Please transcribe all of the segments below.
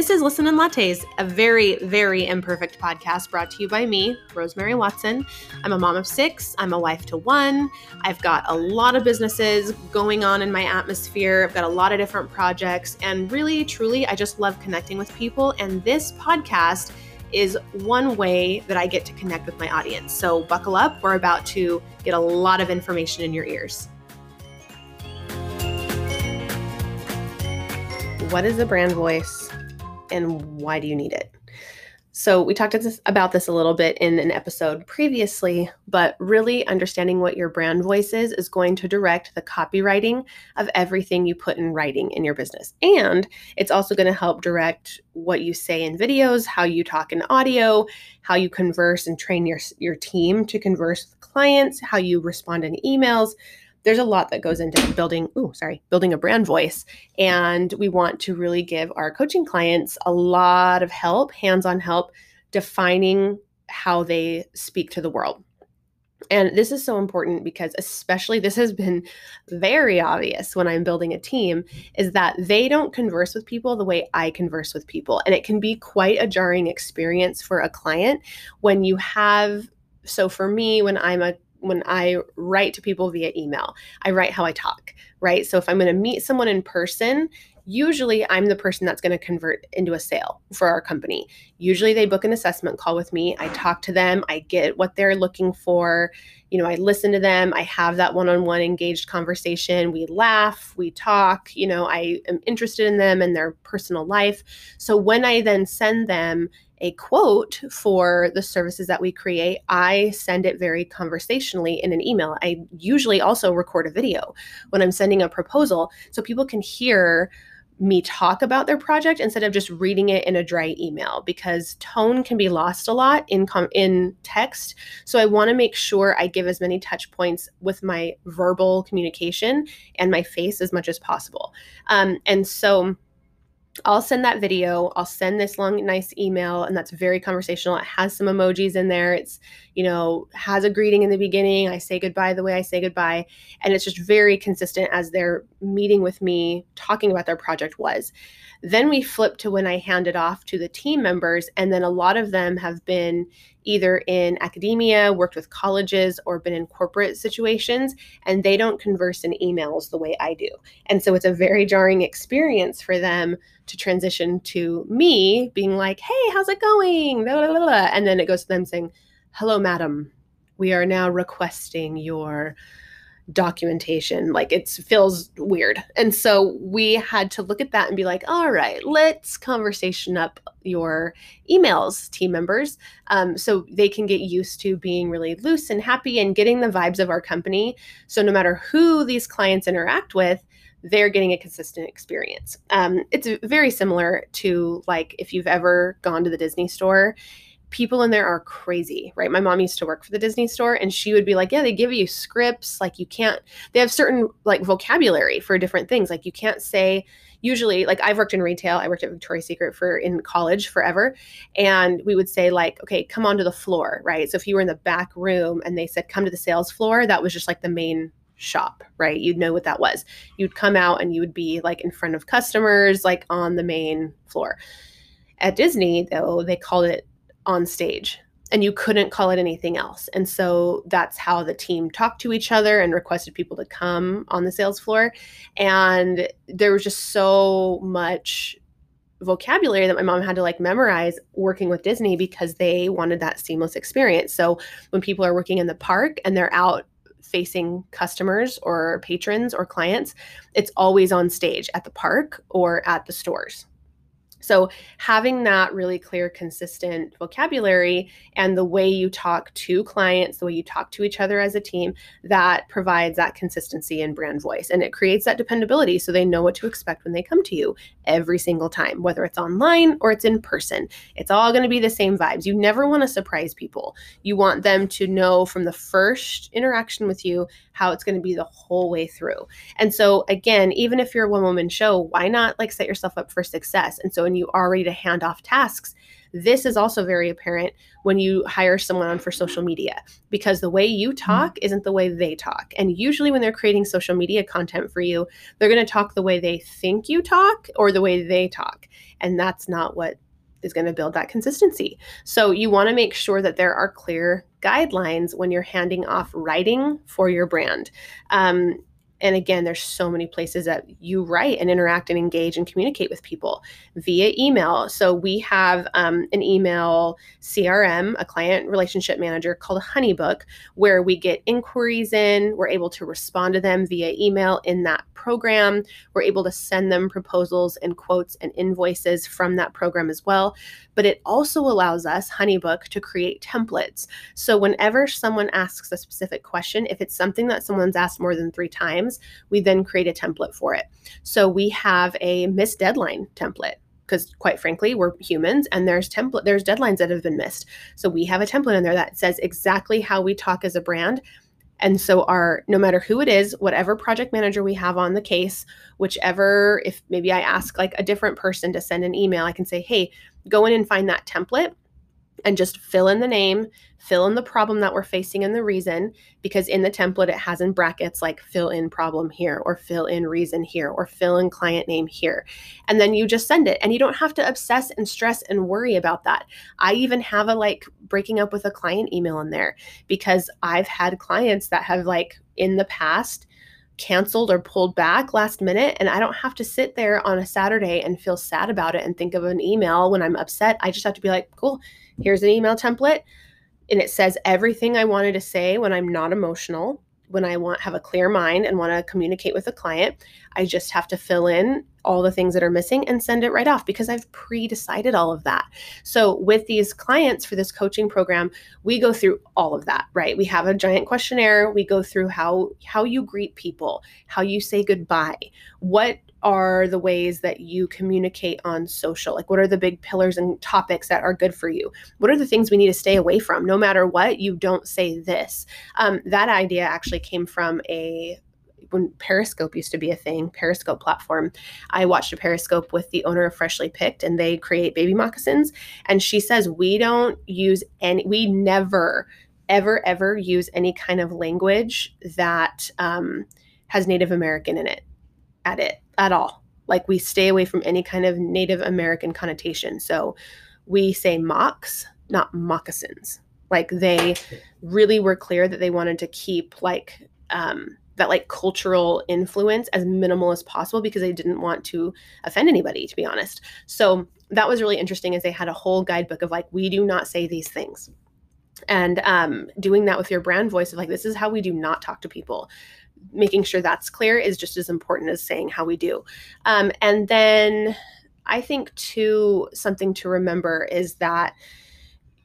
This is Listen and Lattes, a very, very imperfect podcast brought to you by me, Rosemary Watson. I'm a mom of six, I'm a wife to one. I've got a lot of businesses going on in my atmosphere, I've got a lot of different projects, and really, truly, I just love connecting with people. And this podcast is one way that I get to connect with my audience. So buckle up, we're about to get a lot of information in your ears. What is a brand voice? And why do you need it? So, we talked about this a little bit in an episode previously, but really understanding what your brand voice is is going to direct the copywriting of everything you put in writing in your business. And it's also going to help direct what you say in videos, how you talk in audio, how you converse and train your, your team to converse with clients, how you respond in emails, there's a lot that goes into building oh sorry building a brand voice. And we want to really give our coaching clients a lot of help hands-on help defining how they speak to the world. And this is so important because especially this has been very obvious when I'm building a team is that they don't converse with people the way I converse with people. And it can be quite a jarring experience for a client when you have so for me when I'm a when I write to people via email, I write how I talk, right? So if I'm going to meet someone in person, usually I'm the person that's going to convert into a sale for our company. Usually they book an assessment call with me. I talk to them, I get what they're looking for. You know, I listen to them, I have that one on one engaged conversation. We laugh, we talk. You know, I am interested in them and their personal life. So when I then send them a quote for the services that we create, I send it very conversationally in an email. I usually also record a video when I'm sending a proposal so people can hear me talk about their project instead of just reading it in a dry email because tone can be lost a lot in com- in text. So I want to make sure I give as many touch points with my verbal communication and my face as much as possible. Um, and so I'll send that video. I'll send this long, nice email, and that's very conversational. It has some emojis in there. It's, you know, has a greeting in the beginning. I say goodbye the way I say goodbye. And it's just very consistent as their meeting with me, talking about their project was. Then we flip to when I hand it off to the team members, and then a lot of them have been either in academia, worked with colleges, or been in corporate situations, and they don't converse in emails the way I do. And so it's a very jarring experience for them to transition to me being like, hey, how's it going? And then it goes to them saying, hello, madam. We are now requesting your documentation like it feels weird and so we had to look at that and be like all right let's conversation up your emails team members um, so they can get used to being really loose and happy and getting the vibes of our company so no matter who these clients interact with they're getting a consistent experience um, it's very similar to like if you've ever gone to the disney store people in there are crazy, right? My mom used to work for the Disney store and she would be like, yeah, they give you scripts. Like you can't, they have certain like vocabulary for different things. Like you can't say, usually, like I've worked in retail, I worked at Victoria's Secret for in college forever. And we would say, like, okay, come onto the floor, right? So if you were in the back room and they said, come to the sales floor, that was just like the main shop, right? You'd know what that was. You'd come out and you would be like in front of customers, like on the main floor. At Disney, though, they called it on stage and you couldn't call it anything else. And so that's how the team talked to each other and requested people to come on the sales floor. And there was just so much vocabulary that my mom had to like memorize working with Disney because they wanted that seamless experience. So when people are working in the park and they're out facing customers or patrons or clients, it's always on stage at the park or at the stores. So, having that really clear, consistent vocabulary and the way you talk to clients, the way you talk to each other as a team, that provides that consistency in brand voice and it creates that dependability so they know what to expect when they come to you every single time, whether it's online or it's in person. It's all going to be the same vibes. You never want to surprise people. You want them to know from the first interaction with you how it's going to be the whole way through. And so, again, even if you're a one woman show, why not like set yourself up for success? And so, when you are ready to hand off tasks, This is also very apparent when you hire someone on for social media because the way you talk isn't the way they talk. And usually, when they're creating social media content for you, they're going to talk the way they think you talk or the way they talk. And that's not what is going to build that consistency. So you want to make sure that there are clear guidelines when you're handing off writing for your brand. Um, and again, there's so many places that you write and interact and engage and communicate with people via email. So we have um, an email CRM, a client relationship manager called Honeybook, where we get inquiries in. We're able to respond to them via email in that program. We're able to send them proposals and quotes and invoices from that program as well. But it also allows us, Honeybook, to create templates. So whenever someone asks a specific question, if it's something that someone's asked more than three times, we then create a template for it. So we have a missed deadline template because quite frankly we're humans and there's template there's deadlines that have been missed. So we have a template in there that says exactly how we talk as a brand. And so our no matter who it is, whatever project manager we have on the case, whichever if maybe I ask like a different person to send an email, I can say, "Hey, go in and find that template and just fill in the name, fill in the problem that we're facing and the reason, because in the template it has in brackets like fill in problem here, or fill in reason here, or fill in client name here. And then you just send it. And you don't have to obsess and stress and worry about that. I even have a like breaking up with a client email in there because I've had clients that have like in the past canceled or pulled back last minute and I don't have to sit there on a Saturday and feel sad about it and think of an email when I'm upset. I just have to be like, cool, here's an email template and it says everything I wanted to say when I'm not emotional, when I want have a clear mind and want to communicate with a client. I just have to fill in all the things that are missing and send it right off because I've pre-decided all of that. So with these clients for this coaching program, we go through all of that, right? We have a giant questionnaire, we go through how how you greet people, how you say goodbye, what are the ways that you communicate on social? Like, what are the big pillars and topics that are good for you? What are the things we need to stay away from? No matter what, you don't say this. Um, that idea actually came from a when Periscope used to be a thing, Periscope platform, I watched a Periscope with the owner of Freshly Picked, and they create baby moccasins. And she says we don't use any, we never, ever, ever use any kind of language that um, has Native American in it at it at all. Like we stay away from any kind of Native American connotation. So we say mocks, not moccasins. Like they really were clear that they wanted to keep like um, that like cultural influence as minimal as possible because they didn't want to offend anybody, to be honest. So that was really interesting as they had a whole guidebook of like, we do not say these things. And um, doing that with your brand voice of like, this is how we do not talk to people making sure that's clear is just as important as saying how we do. Um, and then I think, too, something to remember is that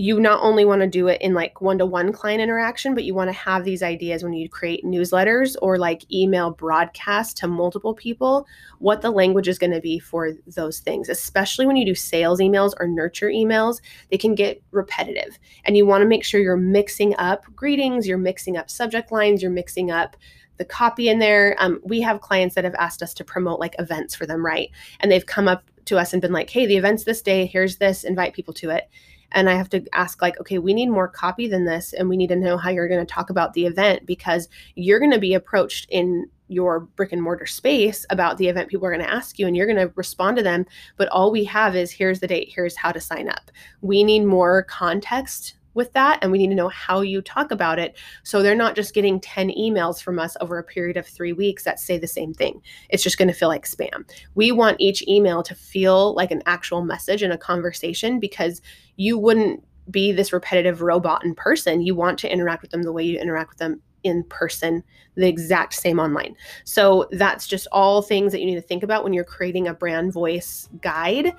you not only want to do it in like one to one client interaction, but you want to have these ideas when you create newsletters or like email broadcasts to multiple people, what the language is going to be for those things, especially when you do sales emails or nurture emails, they can get repetitive. And you want to make sure you're mixing up greetings, you're mixing up subject lines, you're mixing up the copy in there. Um, we have clients that have asked us to promote like events for them, right? And they've come up to us and been like, hey, the event's this day, here's this, invite people to it. And I have to ask, like, okay, we need more copy than this, and we need to know how you're going to talk about the event because you're going to be approached in your brick and mortar space about the event people are going to ask you and you're going to respond to them. But all we have is here's the date. Here's how to sign up. We need more context with that and we need to know how you talk about it. So they're not just getting 10 emails from us over a period of 3 weeks that say the same thing. It's just going to feel like spam. We want each email to feel like an actual message and a conversation because you wouldn't be this repetitive robot in person. You want to interact with them the way you interact with them in person the exact same online. So that's just all things that you need to think about when you're creating a brand voice guide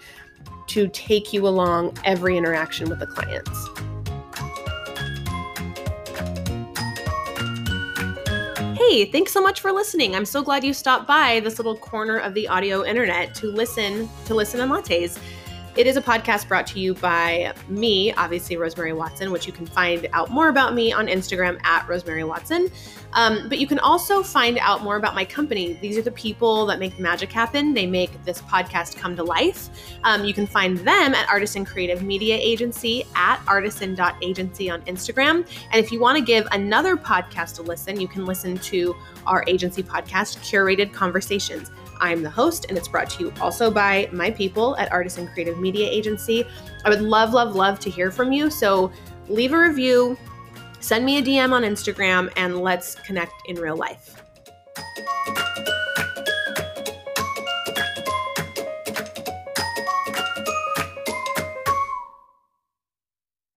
to take you along every interaction with the clients Hey, thanks so much for listening. I'm so glad you stopped by this little corner of the audio internet to listen to listen and lattes. It is a podcast brought to you by me, obviously, Rosemary Watson, which you can find out more about me on Instagram at Rosemary Watson. Um, but you can also find out more about my company. These are the people that make the magic happen. They make this podcast come to life. Um, you can find them at Artisan Creative Media Agency at artisan.agency on Instagram. And if you want to give another podcast a listen, you can listen to our agency podcast, Curated Conversations. I'm the host, and it's brought to you also by my people at Artisan Creative Media Agency. I would love, love, love to hear from you. So leave a review, send me a DM on Instagram, and let's connect in real life.